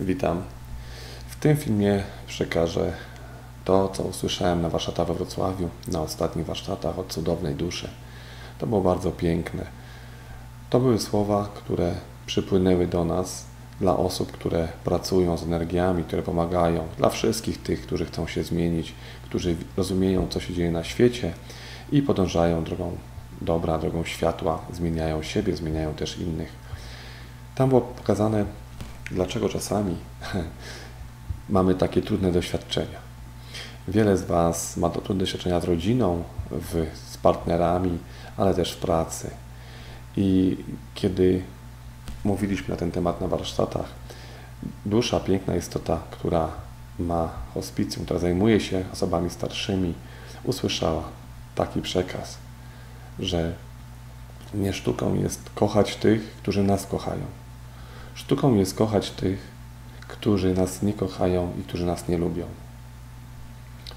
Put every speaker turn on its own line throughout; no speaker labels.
Witam. W tym filmie przekażę to, co usłyszałem na warsztatach we Wrocławiu, na ostatnich warsztatach od cudownej duszy. To było bardzo piękne. To były słowa, które przypłynęły do nas dla osób, które pracują z energiami, które pomagają, dla wszystkich tych, którzy chcą się zmienić, którzy rozumieją, co się dzieje na świecie i podążają drogą dobra, drogą światła, zmieniają siebie, zmieniają też innych. Tam było pokazane, dlaczego czasami mamy takie trudne doświadczenia. Wiele z Was ma trudne doświadczenia z rodziną, w, z partnerami, ale też w pracy. I kiedy mówiliśmy na ten temat na warsztatach, dusza, piękna istota, która ma hospicjum, która zajmuje się osobami starszymi, usłyszała taki przekaz, że nie sztuką jest kochać tych, którzy nas kochają. Sztuką jest kochać tych, którzy nas nie kochają i którzy nas nie lubią.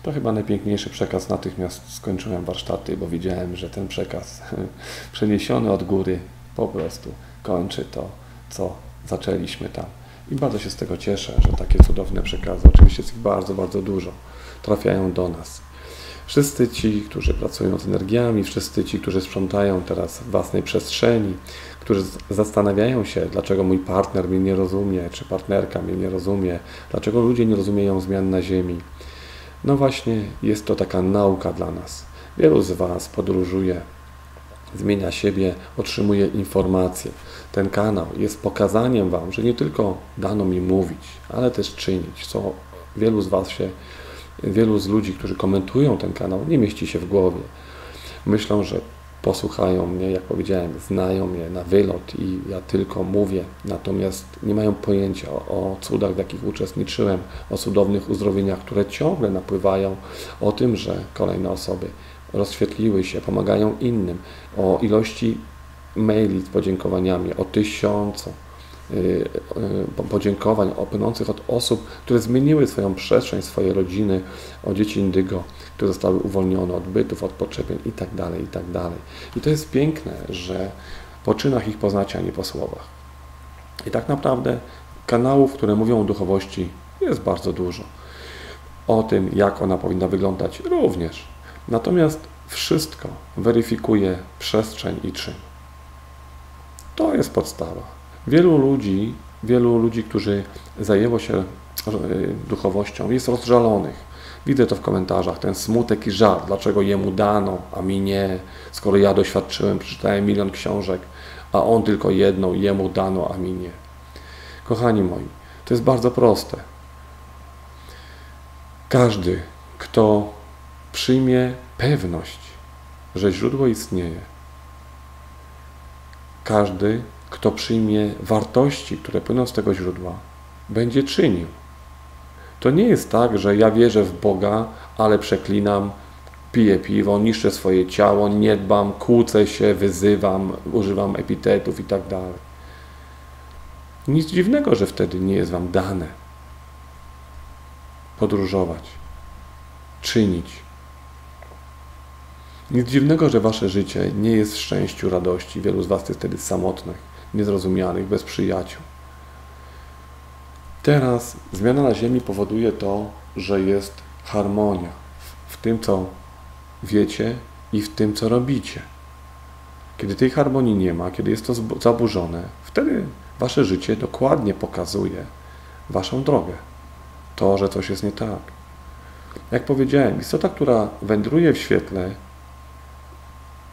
To chyba najpiękniejszy przekaz. Natychmiast skończyłem warsztaty, bo widziałem, że ten przekaz przeniesiony od góry po prostu kończy to, co zaczęliśmy tam. I bardzo się z tego cieszę, że takie cudowne przekazy, oczywiście jest ich bardzo, bardzo dużo, trafiają do nas. Wszyscy ci, którzy pracują z energiami, wszyscy ci, którzy sprzątają teraz w własnej przestrzeni, którzy zastanawiają się, dlaczego mój partner mnie nie rozumie, czy partnerka mnie nie rozumie, dlaczego ludzie nie rozumieją zmian na Ziemi. No właśnie, jest to taka nauka dla nas. Wielu z Was podróżuje, zmienia siebie, otrzymuje informacje. Ten kanał jest pokazaniem Wam, że nie tylko dano mi mówić, ale też czynić, co wielu z Was się wielu z ludzi, którzy komentują ten kanał, nie mieści się w głowie. Myślą, że posłuchają mnie, jak powiedziałem, znają mnie na wylot i ja tylko mówię, natomiast nie mają pojęcia o, cudach, w jakich uczestniczyłem, o cudownych uzdrowieniach, które ciągle napływają, o tym, że kolejne osoby rozświetliły się, pomagają innym, o ilości maili z podziękowaniami, o tysiącu podziękowań płynących od osób, które zmieniły swoją przestrzeń, swoje rodziny, o dzieci indygo, które zostały uwolnione od bytów, od podczepień itd., tak itd. Tak I to jest piękne, że po czynach ich poznacie, a nie po słowach. I tak naprawdę kanałów, które mówią o duchowości jest bardzo dużo. O tym, jak ona powinna wyglądać również. Natomiast wszystko weryfikuje przestrzeń i czyn. To jest podstawa. Wielu ludzi, wielu ludzi, którzy zajęło się e, duchowością, jest rozżalonych. Widzę to w komentarzach, ten smutek i żal, dlaczego jemu dano, a mi nie, skoro ja doświadczyłem, przeczytałem milion książek, a on tylko jedną, jemu dano, a mi nie. Kochani moi, to jest bardzo proste. Każdy, kto przyjmie pewność, że źródło istnieje, każdy, kto przyjmie wartości, które płyną z tego źródła, będzie czynił. To nie jest tak, że ja wierzę w Boga, ale przeklinam, piję piwo, niszczę swoje ciało, nie dbam, kłócę się, wyzywam, używam epitetów i tak. Nic dziwnego, że wtedy nie jest Wam dane podróżować, czynić. Nic dziwnego, że Wasze życie nie jest w szczęściu, radości. Wielu z Was jest wtedy samotnych niezrozumianych, bez przyjaciół. Teraz zmiana na Ziemi powoduje to, że jest harmonia w tym, co wiecie i w tym, co robicie. Kiedy tej harmonii nie ma, kiedy jest to zaburzone, wtedy wasze życie dokładnie pokazuje waszą drogę. To, że coś jest nie tak. Jak powiedziałem, istota, która wędruje w świetle,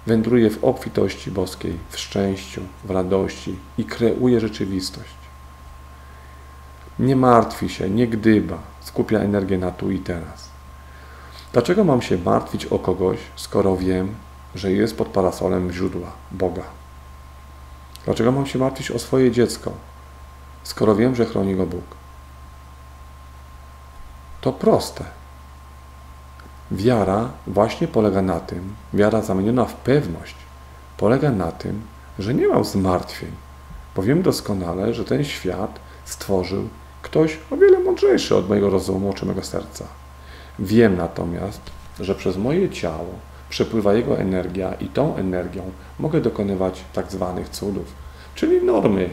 wędruje w obfitości boskiej, w szczęściu, w radości i kreuje rzeczywistość. Nie martwi się, nie gdyba, skupia energię na tu i teraz. Dlaczego mam się martwić o kogoś, skoro wiem, że jest pod parasolem źródła Boga? Dlaczego mam się martwić o swoje dziecko, skoro wiem, że chroni go Bóg? To proste. Wiara właśnie polega na tym, wiara zamieniona w pewność, polega na tym, że nie mam zmartwień, bo wiem doskonale, że ten świat stworzył ktoś o wiele mądrzejszy od mojego rozumu czy mojego serca. Wiem natomiast, że przez moje ciało przepływa jego energia i tą energią mogę dokonywać tak zwanych cudów, czyli normy,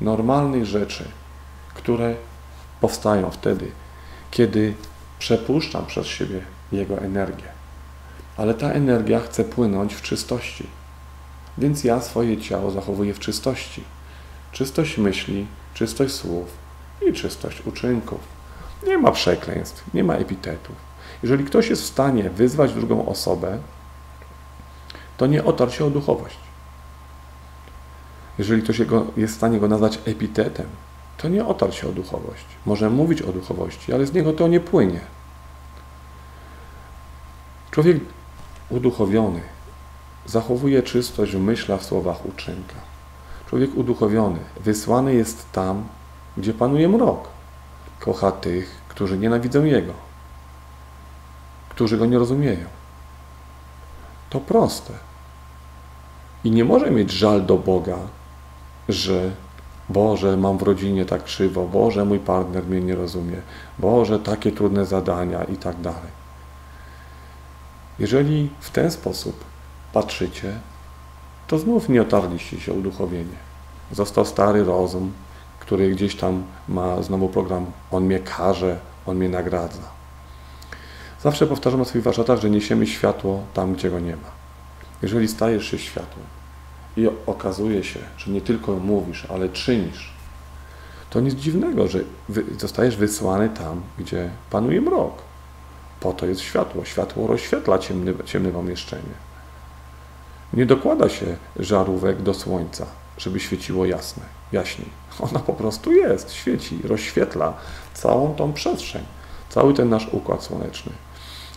normalnych rzeczy, które powstają wtedy, kiedy przepuszczam przez siebie jego energię. Ale ta energia chce płynąć w czystości. Więc ja swoje ciało zachowuję w czystości. Czystość myśli, czystość słów i czystość uczynków. Nie ma przekleństw, nie ma epitetów. Jeżeli ktoś jest w stanie wyzwać drugą osobę, to nie otarł się o duchowość. Jeżeli ktoś jest w stanie go nazwać epitetem, to nie otarł się o duchowość. Może mówić o duchowości, ale z niego to nie płynie. Człowiek uduchowiony zachowuje czystość w myślach, słowach, uczynkach. Człowiek uduchowiony wysłany jest tam, gdzie panuje mrok. Kocha tych, którzy nienawidzą Jego, którzy Go nie rozumieją. To proste. I nie może mieć żal do Boga, że Boże, mam w rodzinie tak krzywo, Boże, mój partner mnie nie rozumie, Boże, takie trudne zadania i tak dalej. Jeżeli w ten sposób patrzycie, to znów nie otarliście się uduchowienie. Został stary rozum, który gdzieś tam ma znowu program, on mnie karze, on mnie nagradza. Zawsze powtarzam na swoich warsztatach, że niesiemy światło tam, gdzie go nie ma. Jeżeli stajesz się światłem i okazuje się, że nie tylko mówisz, ale czynisz, to nic dziwnego, że zostajesz wysłany tam, gdzie panuje mrok. Po to jest światło. Światło rozświetla ciemne, ciemne pomieszczenie. Nie dokłada się żarówek do słońca, żeby świeciło jasne, jaśniej. Ona po prostu jest, świeci, rozświetla całą tą przestrzeń, cały ten nasz układ słoneczny.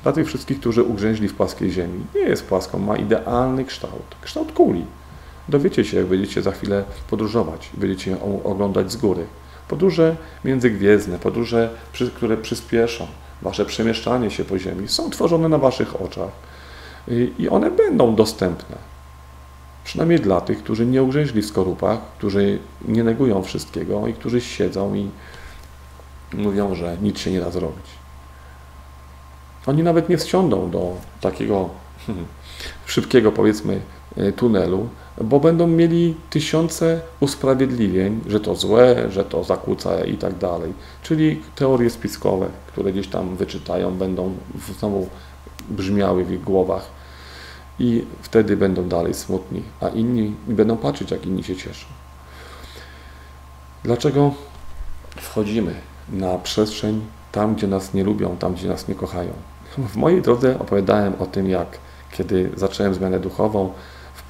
Dla tych wszystkich, którzy ugrzęźli w płaskiej ziemi, nie jest płaską, ma idealny kształt, kształt kuli. Dowiecie się, jak będziecie za chwilę podróżować, będziecie ją oglądać z góry. Podróże międzygwiezdne, podróże, które przyspieszą wasze przemieszczanie się po ziemi, są tworzone na waszych oczach i one będą dostępne. Przynajmniej dla tych, którzy nie ugrzęźli w skorupach, którzy nie negują wszystkiego i którzy siedzą i mówią, że nic się nie da zrobić. Oni nawet nie wsiądą do takiego szybkiego, powiedzmy, e, tunelu, bo będą mieli tysiące usprawiedliwień, że to złe, że to zakłóca i tak dalej. Czyli teorie spiskowe, które gdzieś tam wyczytają, będą znowu brzmiały w ich głowach i wtedy będą dalej smutni, a inni będą patrzeć, jak inni się cieszą. Dlaczego wchodzimy na przestrzeń tam, gdzie nas nie lubią, tam, gdzie nas nie kochają? W mojej drodze opowiadałem o tym, jak kiedy zacząłem zmianę duchową,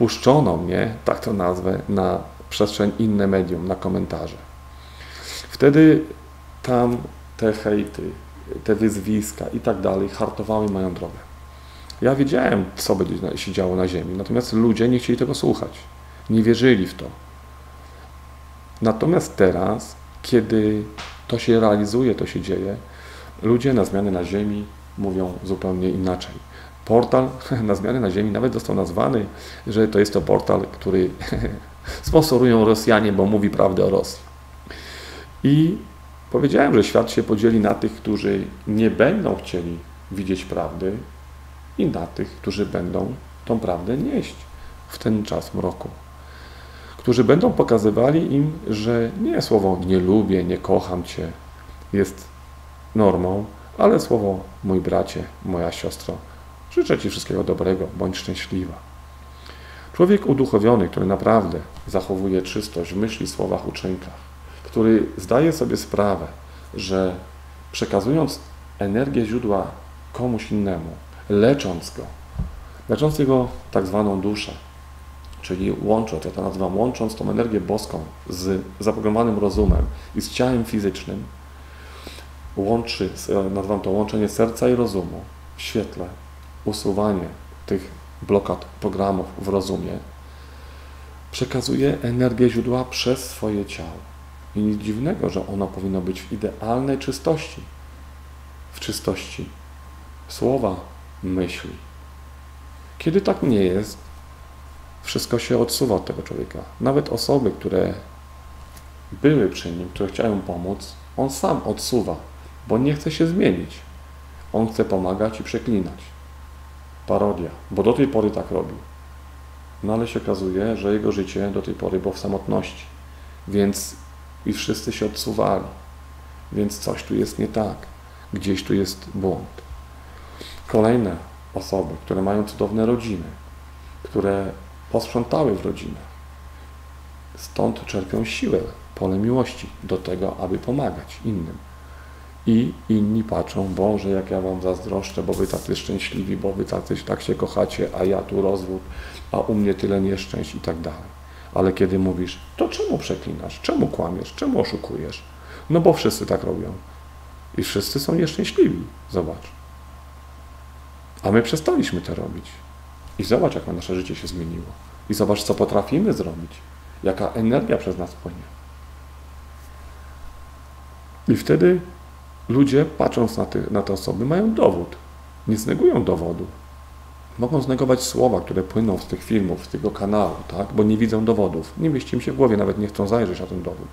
wpuszczono mnie, tak to nazwę, na przestrzeń inne medium, na komentarze. Wtedy tam te hejty, te wyzwiska i tak dalej hartowały moją drogę. Ja wiedziałem, co będzie się działo na ziemi, natomiast ludzie nie chcieli tego słuchać. Nie wierzyli w to. Natomiast teraz, kiedy to się realizuje, to się dzieje, ludzie na zmiany na ziemi mówią zupełnie inaczej. Portal na zmiany na ziemi nawet został nazwany, że to jest to portal, który sponsorują Rosjanie, bo mówi prawdę o Rosji. I powiedziałem, że świat się podzieli na tych, którzy nie będą chcieli widzieć prawdy, i na tych, którzy będą tą prawdę nieść w ten czas mroku. Którzy będą pokazywali im, że nie słowo nie lubię, nie kocham Cię jest normą, ale słowo mój bracie, moja siostro, życzę Ci wszystkiego dobrego, bądź szczęśliwa. Człowiek uduchowiony, który naprawdę zachowuje czystość w myśli, słowach, uczynkach, który zdaje sobie sprawę, że przekazując energię źródła komuś innemu, lecząc go, lecząc jego tak zwaną duszę, czyli łącząc, ja to nazywam łącząc tą energię boską z zaprogramowanym rozumem i z ciałem fizycznym, łączy, nazywam to łączenie serca i rozumu w świetle, usuwanie tych blokad programów w rozumie, przekazuje energię źródła przez swoje ciało. I nic dziwnego, że ono powinno być w idealnej czystości. W czystości słowa, myśli. Kiedy tak nie jest, wszystko się odsuwa od tego człowieka. Nawet osoby, które były przy nim, które chciały mu pomóc, on sam odsuwa, bo nie chce się zmienić. On chce pomagać i przeklinać. Parodia, bo do tej pory tak robił. No ale się okazuje, że jego życie do tej pory było w samotności. Więc i wszyscy się odsuwali. Więc coś tu jest nie tak. Gdzieś tu jest błąd. Kolejne osoby, które mają cudowne rodziny, które posprzątały w rodzinach. Stąd czerpią siłę, pole miłości do tego, aby pomagać innym. I inni patrzą, Boże, jak ja Wam zazdroszczę, bo Wy tacy szczęśliwi, bo Wy tacy, tak się kochacie, a ja tu rozwód, a u mnie tyle nieszczęść i tak dalej. Ale kiedy mówisz, to czemu przeklinasz? Czemu kłamiesz? Czemu oszukujesz? No bo wszyscy tak robią. I wszyscy są nieszczęśliwi. Zobacz. A my przestaliśmy to robić. I zobacz, jak nasze życie się zmieniło. I zobacz, co potrafimy zrobić. Jaka energia przez nas płynie. I wtedy ludzie, patrząc na, ty, na te osoby, mają dowód. Nie znegują dowodu. Mogą znegować słowa, które płyną z tych filmów, z tego kanału, tak? bo nie widzą dowodów. Nie mieści im się w głowie, nawet nie chcą zajrzeć na ten dowód.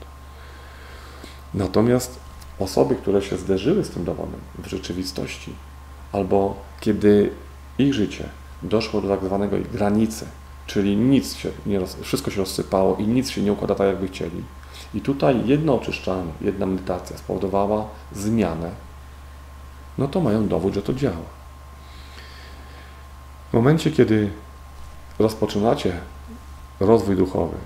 Natomiast osoby, które się zderzyły z tym dowodem w rzeczywistości, albo kiedy ich życie doszło do tak zwanego granicy, czyli nic się nie, wszystko się rozsypało i nic się nie układa tak, jakby chcieli. I tutaj jedno oczyszczanie, jedna medytacja spowodowała zmianę, no to mają dowód, że to działa. W momencie, kiedy rozpoczynacie rozwój duchowy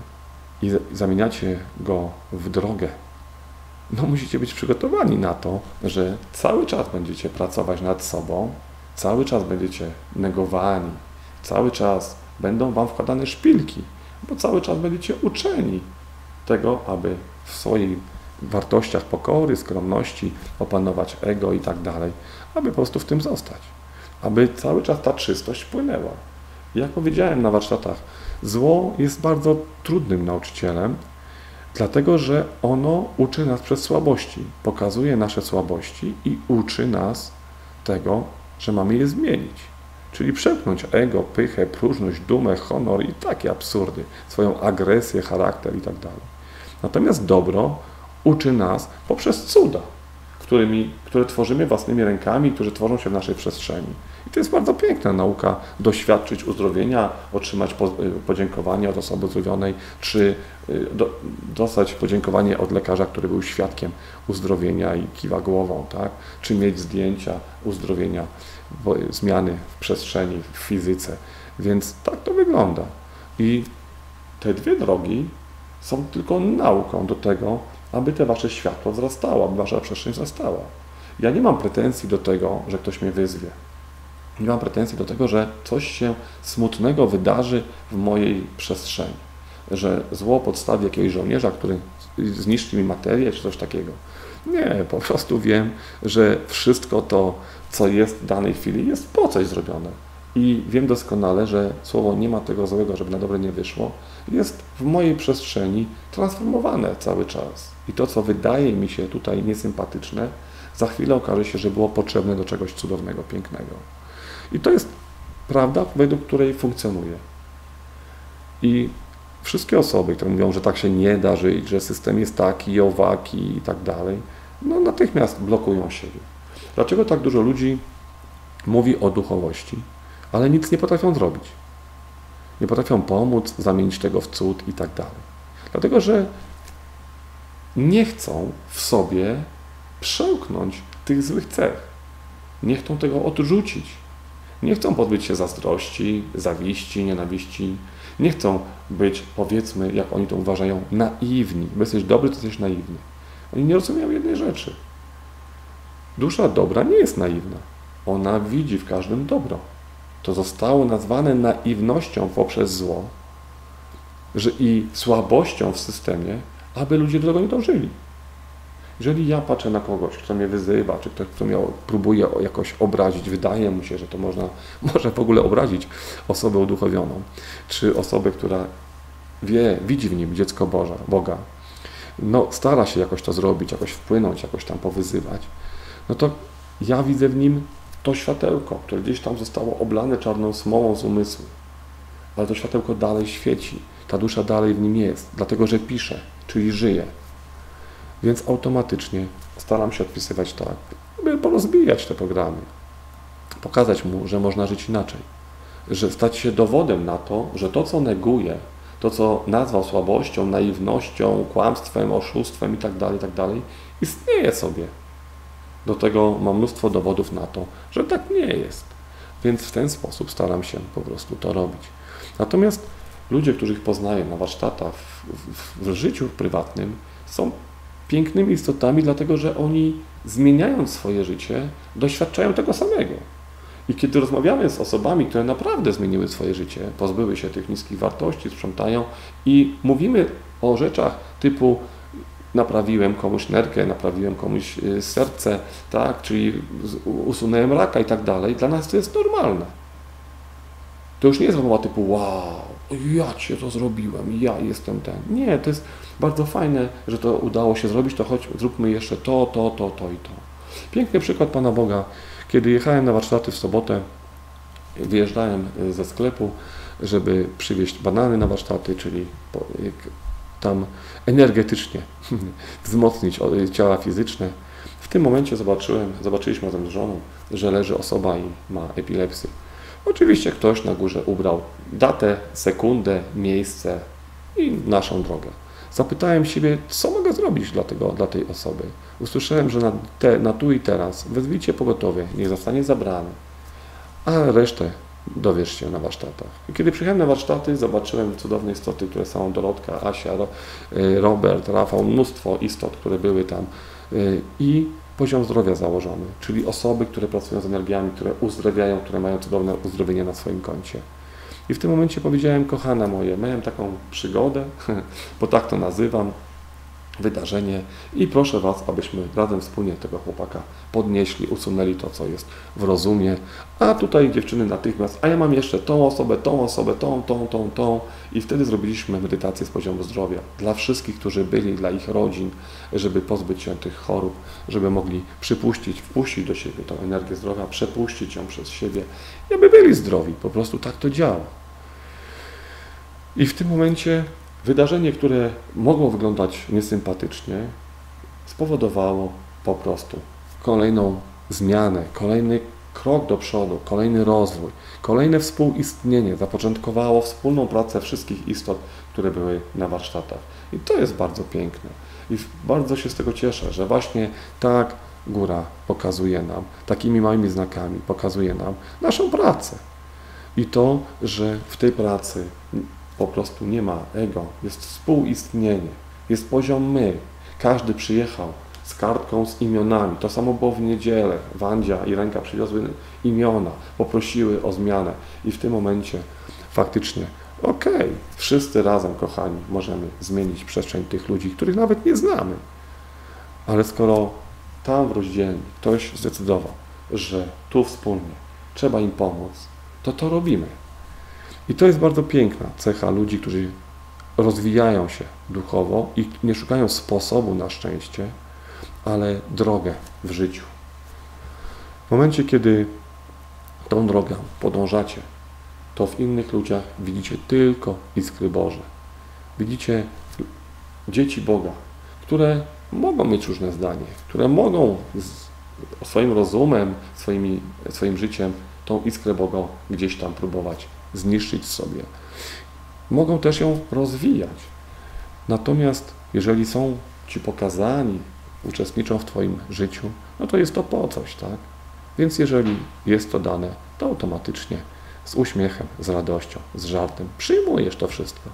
i zamieniacie go w drogę, no musicie być przygotowani na to, że cały czas będziecie pracować nad sobą, cały czas będziecie negowani, cały czas będą wam wkładane szpilki, bo cały czas będziecie uczeni tego, aby w swoich wartościach pokory, skromności opanować ego i tak dalej, aby po prostu w tym zostać aby cały czas ta czystość płynęła. Jak powiedziałem na warsztatach, zło jest bardzo trudnym nauczycielem, dlatego że ono uczy nas przez słabości, pokazuje nasze słabości i uczy nas tego, że mamy je zmienić. Czyli przepchnąć ego, pychę, próżność, dumę, honor i takie absurdy, swoją agresję, charakter i tak dalej. Natomiast dobro uczy nas poprzez cuda, którymi, które tworzymy własnymi rękami, które tworzą się w naszej przestrzeni. I to jest bardzo piękna nauka, doświadczyć uzdrowienia, otrzymać y, podziękowanie od osoby uzdrowionej, czy y, do, dostać podziękowanie od lekarza, który był świadkiem uzdrowienia i kiwa głową, tak? czy mieć zdjęcia uzdrowienia, zmiany w przestrzeni, w fizyce. Więc tak to wygląda. I te dwie drogi są tylko nauką do tego, aby te wasze światło wzrastało, aby wasza przestrzeń wzrastała. Ja nie mam pretensji do tego, że ktoś mnie wyzwie. Nie mam pretensji do tego, że coś się smutnego wydarzy w mojej przestrzeni. Że zło podstawi jakiegoś żołnierza, który zniszczy mi materię czy coś takiego. Nie, po prostu wiem, że wszystko to, co jest w danej chwili, jest po coś zrobione. I wiem doskonale, że słowo nie ma tego złego, żeby na dobre nie wyszło, jest w mojej przestrzeni transformowane cały czas. I to, co wydaje mi się tutaj niesympatyczne, za chwilę okaże się, że było potrzebne do czegoś cudownego, pięknego. I to jest prawda, według której funkcjonuje. I wszystkie osoby, które mówią, że tak się nie da żyć, że system jest taki, owaki i tak dalej, no natychmiast blokują siebie. Dlaczego tak dużo ludzi mówi o duchowości, ale nic nie potrafią zrobić? Nie potrafią pomóc, zamienić tego w cud i tak dalej. Dlatego, że nie chcą w sobie przełknąć tych złych cech. Nie chcą tego odrzucić. Nie chcą pozbyć się zazdrości, zawiści, nienawiści. Nie chcą być, powiedzmy, jak oni to uważają, naiwni. Bo jesteś dobry, to jesteś naiwny. Oni nie rozumieją jednej rzeczy. Dusza dobra nie jest naiwna. Ona widzi w każdym dobro. To zostało nazwane naiwnością poprzez zło że i słabością w systemie, aby ludzie do tego nie dążyli. Jeżeli ja patrzę na kogoś, kto mnie wyzywa, czy ktoś, kto mnie próbuje jakoś obrazić, wydaje mu się, że to można, może w ogóle obrazić osobę uduchowioną, czy osobę, która wie, widzi w nim dziecko Boża, Boga, no stara się jakoś to zrobić, jakoś wpłynąć, jakoś tam powyzywać, no to ja widzę w nim to światełko, które gdzieś tam zostało oblane czarną smołą z umysłu, ale to światełko dalej świeci, ta dusza dalej w nim jest, dlatego że pisze, czyli żyje. Więc automatycznie staram się odpisywać tak, by porozbijać te programy. Pokazać mu, że można żyć inaczej. Że stać się dowodem na to, że to, co neguje, to co nazwał słabością, naiwnością, kłamstwem, oszustwem itd., tak itd., tak istnieje sobie. Do tego mam mnóstwo dowodów na to, że tak nie jest. Więc w ten sposób staram się po prostu to robić. Natomiast ludzie, których poznaję na warsztatach, w, w, w życiu prywatnym, są pięknymi istotami, dlatego że oni zmieniając swoje życie, doświadczają tego samego. I kiedy rozmawiamy z osobami, które naprawdę zmieniły swoje życie, pozbyły się tych niskich wartości, sprzątają i mówimy o rzeczach typu naprawiłem komuś nerkę, naprawiłem komuś y, serce, tak, czyli usunąłem raka i tak dalej, dla nas to jest normalne. To już nie jest rozmowa typu wow, ja cię to zrobiłem, ja jestem ten. Nie, to jest bardzo fajne, że to udało się zrobić, to choć zróbmy jeszcze to, to, to, to i to. Piękny przykład Pana Boga. Kiedy jechałem na warsztaty w sobotę, wyjeżdżałem y, ze sklepu, żeby przywieźć banany na warsztaty, czyli tam energetycznie wzmocnić ciała fizyczne. W tym momencie zobaczyłem, zobaczyliśmy razem z żoną, że leży osoba i ma epilepsję. Oczywiście ktoś na górze ubrał datę, sekundę, miejsce i naszą drogę. Zapytałem siebie, co mogę zrobić dla, tego, dla tej osoby. Usłyszałem, że na, te, na tu i teraz wezwijcie pogotowie, niech zostanie zabrany, a resztę dowiesz się na warsztatach. I kiedy przyjechałem na warsztaty, zobaczyłem cudowne istoty, które są Dorotka, Asia, y, Robert, Rafał, mnóstwo istot, które były tam y, i poziom zdrowia założony, czyli osoby, które pracują z energiami, które uzdrawiają, które mają cudowne uzdrowienie na swoim koncie. I w tym momencie powiedziałem, kochana moje, miałem taką przygodę, bo tak to nazywam, wydarzenie i proszę Was, abyśmy razem wspólnie tego chłopaka podnieśli, usunęli to, co jest w rozumie, a tutaj dziewczyny natychmiast, a ja mam jeszcze tą osobę, tą osobę, tą, tą, tą, tą. I wtedy zrobiliśmy medytację z poziomu zdrowia dla wszystkich, którzy byli, dla ich rodzin, żeby pozbyć się tych chorób, żeby mogli przypuścić, wpuścić do siebie tą energię zdrowia, przepuścić ją przez siebie i aby byli zdrowi, po prostu tak to działa. I w tym momencie Wydarzenie, które mogło wyglądać niesympatycznie, spowodowało po prostu kolejną zmianę, kolejny krok do przodu, kolejny rozwój, kolejne współistnienie. Zapoczątkowało wspólną pracę wszystkich istot, które były na warsztatach. I to jest bardzo piękne. I bardzo się z tego cieszę, że właśnie tak góra pokazuje nam, takimi małymi znakami pokazuje nam naszą pracę. I to, że w tej pracy po prostu nie ma ego, jest współistnienie, jest poziom my. Każdy przyjechał z kartką z imionami. To samo było w niedzielę. Wandzia i Ręka przywiozły imiona, poprosiły o zmianę i w tym momencie faktycznie okej, okay, wszyscy razem, kochani, możemy zmienić przestrzeń tych ludzi, których nawet nie znamy. Ale skoro tam w rozdzielni ktoś zdecydował, że tu wspólnie trzeba im pomóc, to to robimy. I to jest bardzo piękna cecha ludzi, którzy rozwijają się duchowo i nie szukają sposobu na szczęście, ale drogę w życiu. W momencie, kiedy tą drogę podążacie, to w innych ludziach widzicie tylko iskry Boże. Widzicie dzieci Boga, które mogą mieć różne zdanie, które mogą swoim rozumem, swoimi, swoim życiem tą iskrę Boga gdzieś tam próbować zniszczyć sobie. Mogą też ją rozwijać. Natomiast jeżeli są Ci pokazani, uczestniczą w Twoim życiu, no to jest to po coś, tak? Więc jeżeli jest to dane, to automatycznie z uśmiechem, z radością, z żartem przyjmujesz to wszystko.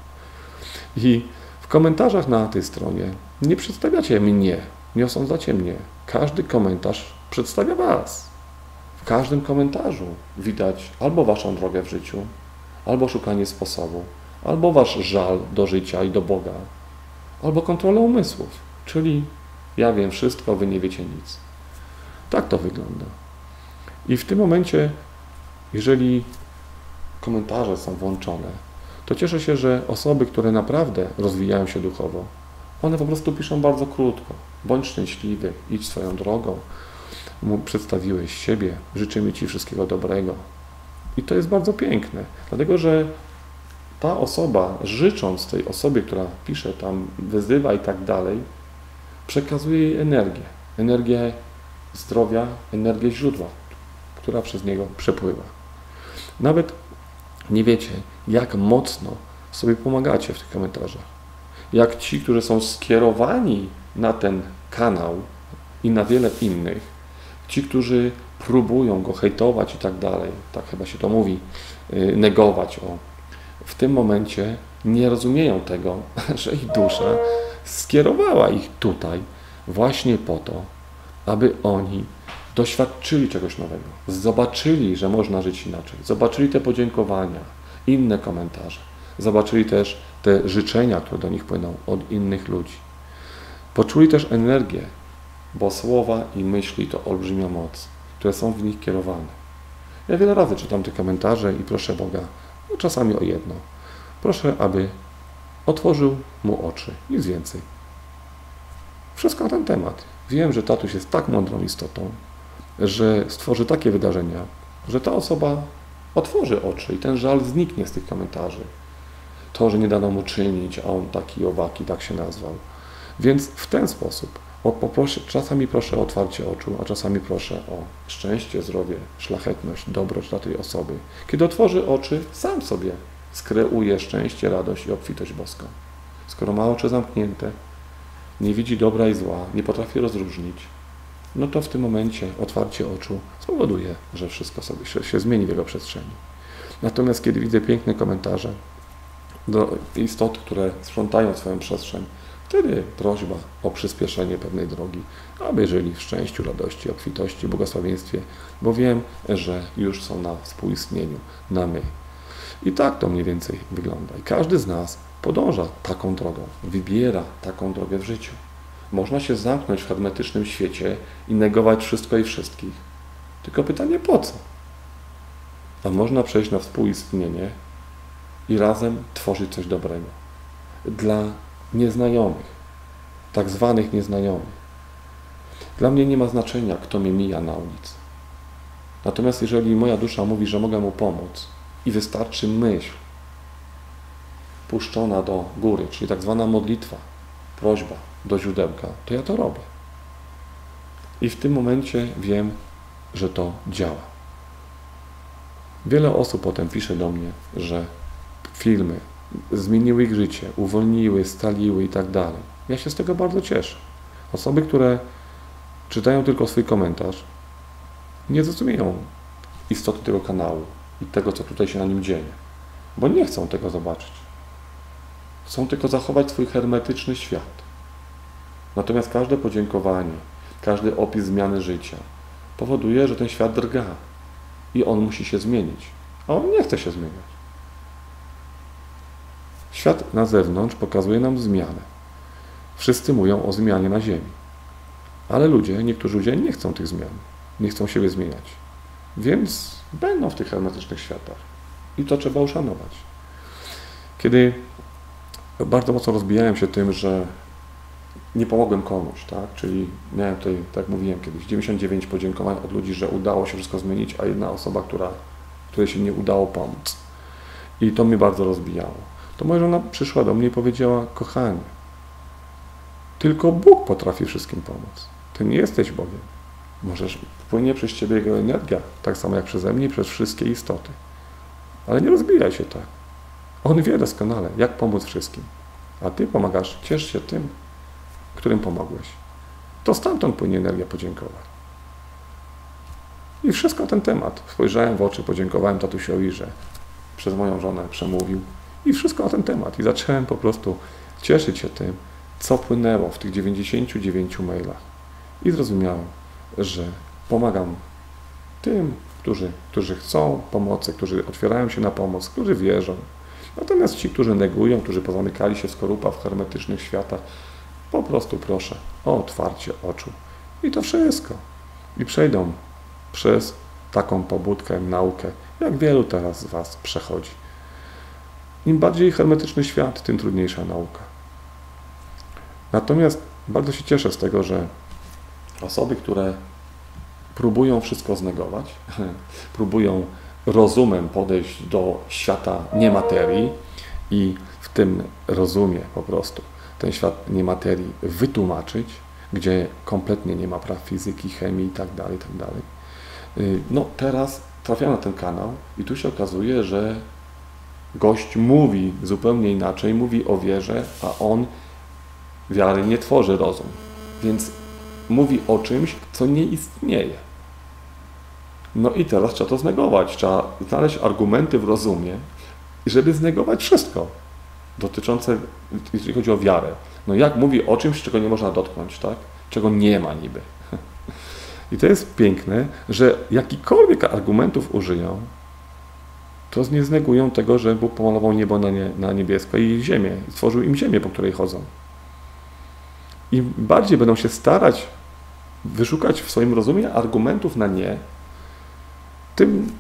I w komentarzach na tej stronie nie przedstawiacie mnie, nie osądzacie mnie. Każdy komentarz przedstawia Was. W każdym komentarzu widać albo Waszą drogę w życiu, albo szukanie sposobu, albo wasz żal do życia i do Boga, albo kontrola umysłów, czyli ja wiem wszystko, wy nie wiecie nic. Tak to wygląda. I w tym momencie, jeżeli komentarze są włączone, to cieszę się, że osoby, które naprawdę rozwijają się duchowo, one po prostu piszą bardzo krótko. Bądź szczęśliwy, idź swoją drogą. Przedstawiłeś siebie, życzymy Ci wszystkiego dobrego. I to jest bardzo piękne, dlatego że ta osoba, życząc tej osobie, która pisze tam, wyzywa i tak dalej, przekazuje jej energię. Energię zdrowia, energię źródła, która przez niego przepływa. Nawet nie wiecie, jak mocno sobie pomagacie w tych komentarzach. Jak ci, którzy są skierowani na ten kanał i na wiele innych, ci, którzy próbują go hejtować i tak dalej, tak chyba się to mówi, y, negować, o, w tym momencie nie rozumieją tego, że ich dusza skierowała ich tutaj właśnie po to, aby oni doświadczyli czegoś nowego, zobaczyli, że można żyć inaczej, zobaczyli te podziękowania, inne komentarze, zobaczyli też te życzenia, które do nich płyną od innych ludzi. Poczuli też energię, bo słowa i myśli to olbrzymia moc, które są w nich kierowane. Ja wiele razy czytam te komentarze i proszę Boga, no czasami o jedno. Proszę, aby otworzył mu oczy, nic więcej. Wszystko na ten temat. Wiem, że tatuś jest tak mądrą istotą, że stworzy takie wydarzenia, że ta osoba otworzy oczy i ten żal zniknie z tych komentarzy. To, że nie dano mu czynić, a on taki owaki, tak się nazwał. Więc w ten sposób o, poproszę, czasami proszę o otwarcie oczu, a czasami proszę o szczęście, zdrowie, szlachetność, dobroć dla tej osoby. Kiedy otworzy oczy, sam sobie skreuje szczęście, radość i obfitość boską. Skoro ma oczy zamknięte, nie widzi dobra i zła, nie potrafi rozróżnić, no to w tym momencie otwarcie oczu spowoduje, że wszystko sobie się, się zmieni w jego przestrzeni. Natomiast kiedy widzę piękne komentarze do istot, które sprzątają swoją przestrzeń, wtedy prośba o przyspieszenie pewnej drogi, aby żyli w szczęściu, radości, obfitości, błogosławieństwie, bo wiem, że już są na współistnieniu, na my. I tak to mniej więcej wygląda. I każdy z nas podąża taką drogą, wybiera taką drogę w życiu. Można się zamknąć w hermetycznym świecie i negować wszystko i wszystkich. Tylko pytanie po co? A można przejść na współistnienie i razem tworzyć coś dobrego. Dla nieznajomych, tak zwanych nieznajomych. Dla mnie nie ma znaczenia, kto mnie mija na ulicy. Natomiast jeżeli moja dusza mówi, że mogę mu pomóc i wystarczy myśl puszczona do góry, czyli tak zwana modlitwa, prośba do źródełka, to ja to robię. I w tym momencie wiem, że to działa. Wiele osób potem pisze do mnie, że filmy zmieniły ich życie, uwolniły, staliły i tak dalej. Ja się z tego bardzo cieszę. Osoby, które czytają tylko swój komentarz, nie zrozumieją istoty tego kanału i tego, co tutaj się na nim dzieje, bo nie chcą tego zobaczyć. Chcą tylko zachować swój hermetyczny świat. Natomiast każde podziękowanie, każdy opis zmiany życia powoduje, że ten świat drga i on musi się zmienić, a on nie chce się zmieniać. Świat na zewnątrz pokazuje nam zmianę. Wszyscy mówią o zmianie na Ziemi. Ale ludzie, niektórzy ludzie nie chcą tych zmian, nie chcą siebie zmieniać. Więc będą w tych hermetycznych światach. I to trzeba uszanować. Kiedy bardzo mocno rozbijałem się tym, że nie pomogłem komuś, tak? Czyli miałem tutaj, tak mówiłem kiedyś, 99 podziękowań od ludzi, że udało się wszystko zmienić, a jedna osoba, która, której się nie udało pomóc. I to mnie bardzo rozbijało. To moja żona przyszła do mnie i powiedziała, kochanie, tylko Bóg potrafi wszystkim pomóc. Ty nie jesteś Bogiem. Możesz, płynie przez Ciebie Jego energia, tak samo jak przeze mnie i przez wszystkie istoty. Ale nie rozbijaj się tak. On wie doskonale, jak pomóc wszystkim. A Ty pomagasz, ciesz się tym, którym pomogłeś. To stamtąd płynie energia podziękowań. I wszystko ten temat. Spojrzałem w oczy, podziękowałem tatusiowi, że przez moją żonę przemówił. I wszystko na ten temat. I zacząłem po prostu cieszyć się tym, co płynęło w tych 99 mailach. I zrozumiałem, że pomagam tym, którzy, którzy chcą pomocy, którzy otwierają się na pomoc, którzy wierzą. Natomiast ci, którzy negują, którzy pozamykali się w w hermetycznych światach, po prostu proszę o otwarcie oczu. I to wszystko. I przejdą przez taką pobudkę, naukę, jak wielu teraz z Was przechodzi. Im bardziej hermetyczny świat, tym trudniejsza nauka. Natomiast bardzo się cieszę z tego, że osoby, które próbują wszystko znegować, próbują rozumem podejść do świata niematerii i w tym rozumie po prostu ten świat niematerii wytłumaczyć, gdzie kompletnie nie ma praw fizyki, chemii i tak dalej, tak. Y, no teraz trafiam na ten kanał i tu się okazuje, że Gość mówi zupełnie inaczej, mówi o wierze, a on wiary nie tworzy rozum. Więc mówi o czymś, co nie istnieje. No i teraz trzeba to znegować. Trzeba znaleźć argumenty w rozumie, żeby znegować wszystko dotyczące, jeżeli chodzi o wiarę. No jak mówi o czymś, czego nie można dotknąć, tak? Czego nie ma niby. I to jest piękne, że jakikolwiek argumentów użyją, to nie znegują tego, że Bóg pomalował niebo na, nie, na niebiesko i ziemię. Stworzył im ziemię, po której chodzą. Im bardziej będą się starać wyszukać w swoim rozumie argumentów na nie, tym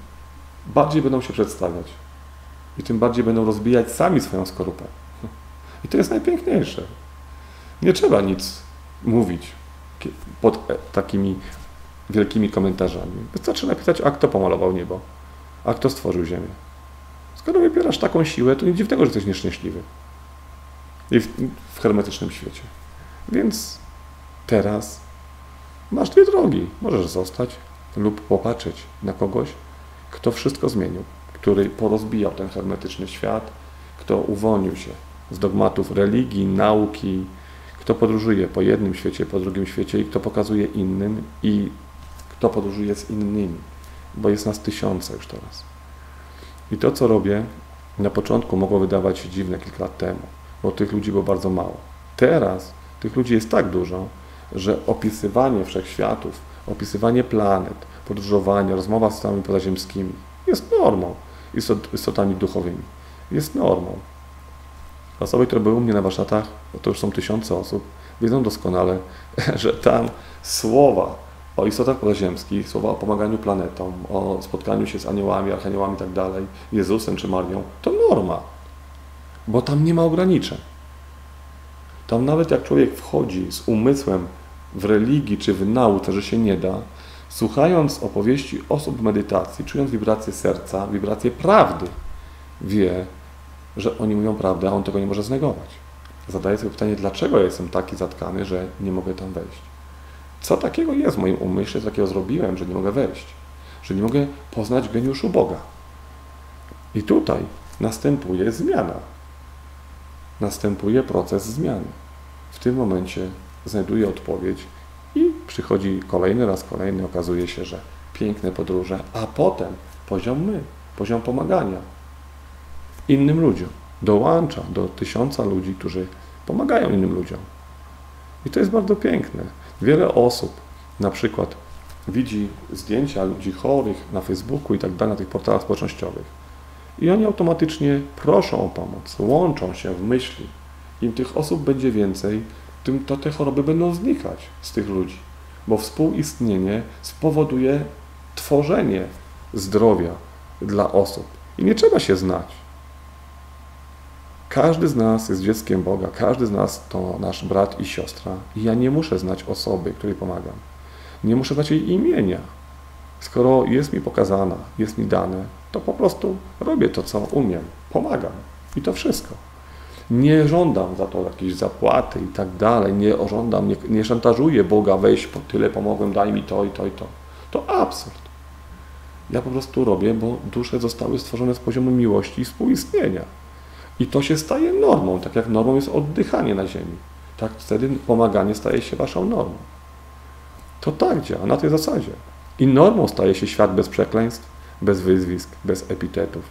bardziej będą się przedstawiać. I tym bardziej będą rozbijać sami swoją skorupę. I to jest najpiękniejsze. Nie trzeba nic mówić pod e, takimi wielkimi komentarzami. Wystarczy napisać, a kto pomalował niebo, a kto stworzył ziemię. Skoro wybierasz taką siłę, to nic dziwnego, że jesteś nieszczęśliwy. I w, w hermetycznym świecie. Więc teraz masz dwie drogi. Możesz zostać lub popatrzeć na kogoś, kto wszystko zmienił, który porozbijał ten hermetyczny świat, kto uwolnił się z dogmatów religii, nauki, kto podróżuje po jednym świecie, po drugim świecie i kto pokazuje innym i kto podróżuje z innymi, bo jest nas tysiące już teraz. I to, co robię, na początku mogło wydawać się dziwne kilka lat temu, bo tych ludzi było bardzo mało. Teraz tych ludzi jest tak dużo, że opisywanie wszechświatów, opisywanie planet, podróżowanie, rozmowa z stami pozaziemskimi jest normą, istotami duchowymi. Jest normą. Osoby, które były u mnie na warsztatach, to już są tysiące osób, wiedzą doskonale, że tam słowa o istotach pozaziemskich, słowa o pomaganiu planetom, o spotkaniu się z aniołami, archaniołami tak dalej, Jezusem czy Marią, to norma, bo tam nie ma ograniczeń. Tam nawet jak człowiek wchodzi z umysłem w religii czy w nauce, że się nie da, słuchając opowieści osób w medytacji, czując wibrację serca, wibrację prawdy, wie, że oni mówią prawdę, a on tego nie może znegować. Zadaje sobie pytanie, dlaczego ja jestem taki zatkany, że nie mogę tam wejść. Co takiego jest w moim umyśle, co takiego zrobiłem, że nie mogę wejść, że nie mogę poznać geniuszu Boga. I tutaj następuje zmiana. Następuje proces zmiany. W tym momencie znajduję odpowiedź i przychodzi kolejny raz kolejny, okazuje się, że piękne podróże, a potem poziom my, poziom pomagania innym ludziom. Dołącza do tysiąca ludzi, którzy pomagają innym ludziom. I to jest bardzo piękne. Wiele osób na przykład widzi zdjęcia ludzi chorych na Facebooku i tak dalej, na tych portalach społecznościowych. I oni automatycznie proszą o pomoc, łączą się w myśli. Im tych osób będzie więcej, tym to te choroby będą znikać z tych ludzi. Bo współistnienie spowoduje tworzenie zdrowia dla osób. I nie trzeba się znać. Każdy z nas jest dzieckiem Boga, każdy z nas to nasz brat i siostra. I ja nie muszę znać osoby, której pomagam. Nie muszę znać jej imienia. Skoro jest mi pokazana, jest mi dane, to po prostu robię to, co umiem. Pomagam. I to wszystko. Nie żądam za to jakiejś zapłaty i tak dalej. Nie żądam, nie, nie szantażuję Boga, weź, po tyle pomogłem, daj mi to i to i to. To absurd. Ja po prostu robię, bo dusze zostały stworzone z poziomu miłości i współistnienia. I to się staje normą, tak jak normą jest oddychanie na ziemi. Tak wtedy pomaganie staje się waszą normą. To tak działa, na tej zasadzie. I normą staje się świat bez przekleństw, bez wyzwisk, bez epitetów,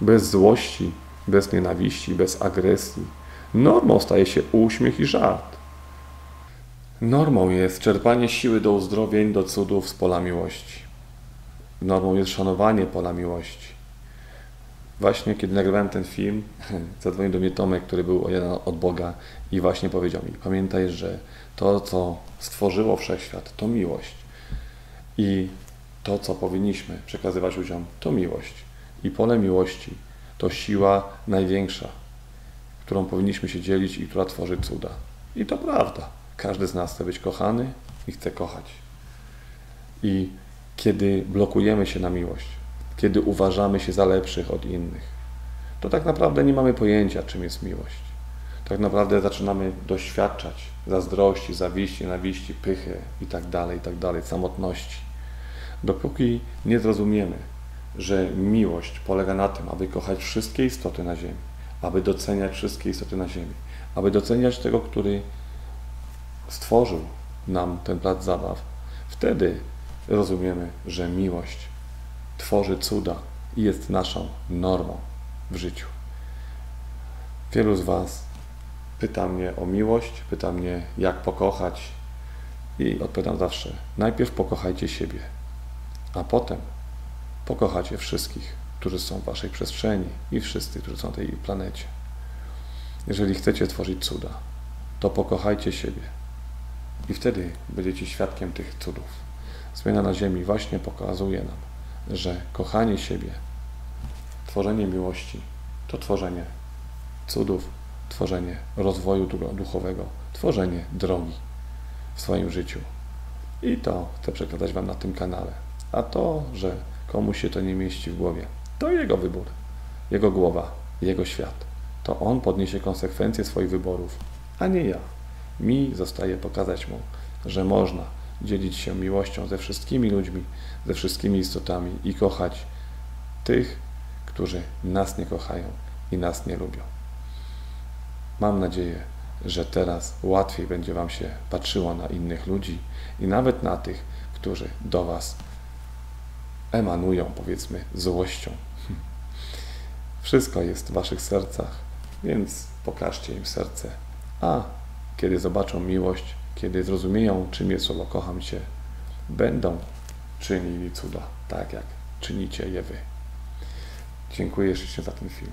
bez złości, bez nienawiści, bez agresji. Normą staje się uśmiech i żart. Normą jest czerpanie siły do uzdrowień, do cudów z pola miłości. Normą jest szanowanie pola miłości. Właśnie kiedy nagrywałem ten film, zadzwonił do mnie Tomek, który był jeden od Boga i właśnie powiedział mi, pamiętaj, że to, co stworzyło wszechświat, to miłość. I to, co powinniśmy przekazywać ludziom, to miłość. I pole miłości to siła największa, którą powinniśmy się dzielić i która tworzy cuda. I to prawda. Każdy z nas chce być kochany i chce kochać. I kiedy blokujemy się na miłość, kiedy uważamy się za lepszych od innych, to tak naprawdę nie mamy pojęcia, czym jest miłość. Tak naprawdę zaczynamy doświadczać zazdrości, zawiści, nienawiści, pychy itd., tak itd., tak samotności. Dopóki nie zrozumiemy, że miłość polega na tym, aby kochać wszystkie istoty na ziemi, aby doceniać wszystkie istoty na ziemi, aby doceniać tego, który stworzył nam ten plac zabaw, wtedy rozumiemy, że miłość tworzy cuda i jest naszą normą w życiu. Wielu z Was pyta mnie o miłość, pyta mnie, jak pokochać, i odpowiadam zawsze: najpierw pokochajcie siebie, a potem pokochacie wszystkich, którzy są w Waszej przestrzeni i wszyscy, którzy są na tej planecie. Jeżeli chcecie tworzyć cuda, to pokochajcie siebie i wtedy będziecie świadkiem tych cudów. Zmiana na Ziemi właśnie pokazuje nam, że kochanie siebie, tworzenie miłości to tworzenie cudów, tworzenie rozwoju duchowego, tworzenie drogi w swoim życiu. I to chcę przekazać Wam na tym kanale. A to, że komuś się to nie mieści w głowie, to jego wybór, jego głowa, jego świat. To on podniesie konsekwencje swoich wyborów, a nie ja. Mi zostaje pokazać mu, że można dzielić się miłością ze wszystkimi ludźmi, ze wszystkimi istotami i kochać tych, którzy nas nie kochają i nas nie lubią. Mam nadzieję, że teraz łatwiej będzie Wam się patrzyło na innych ludzi i nawet na tych, którzy do Was emanują, powiedzmy, złością. Wszystko jest w Waszych sercach, więc pokażcie im serce. A kiedy zobaczą miłość, kiedy zrozumieją, czym jest słowo kocham Cię, będą czynili cuda, tak jak czynicie je Wy. Dziękuję jeszcze za ten film.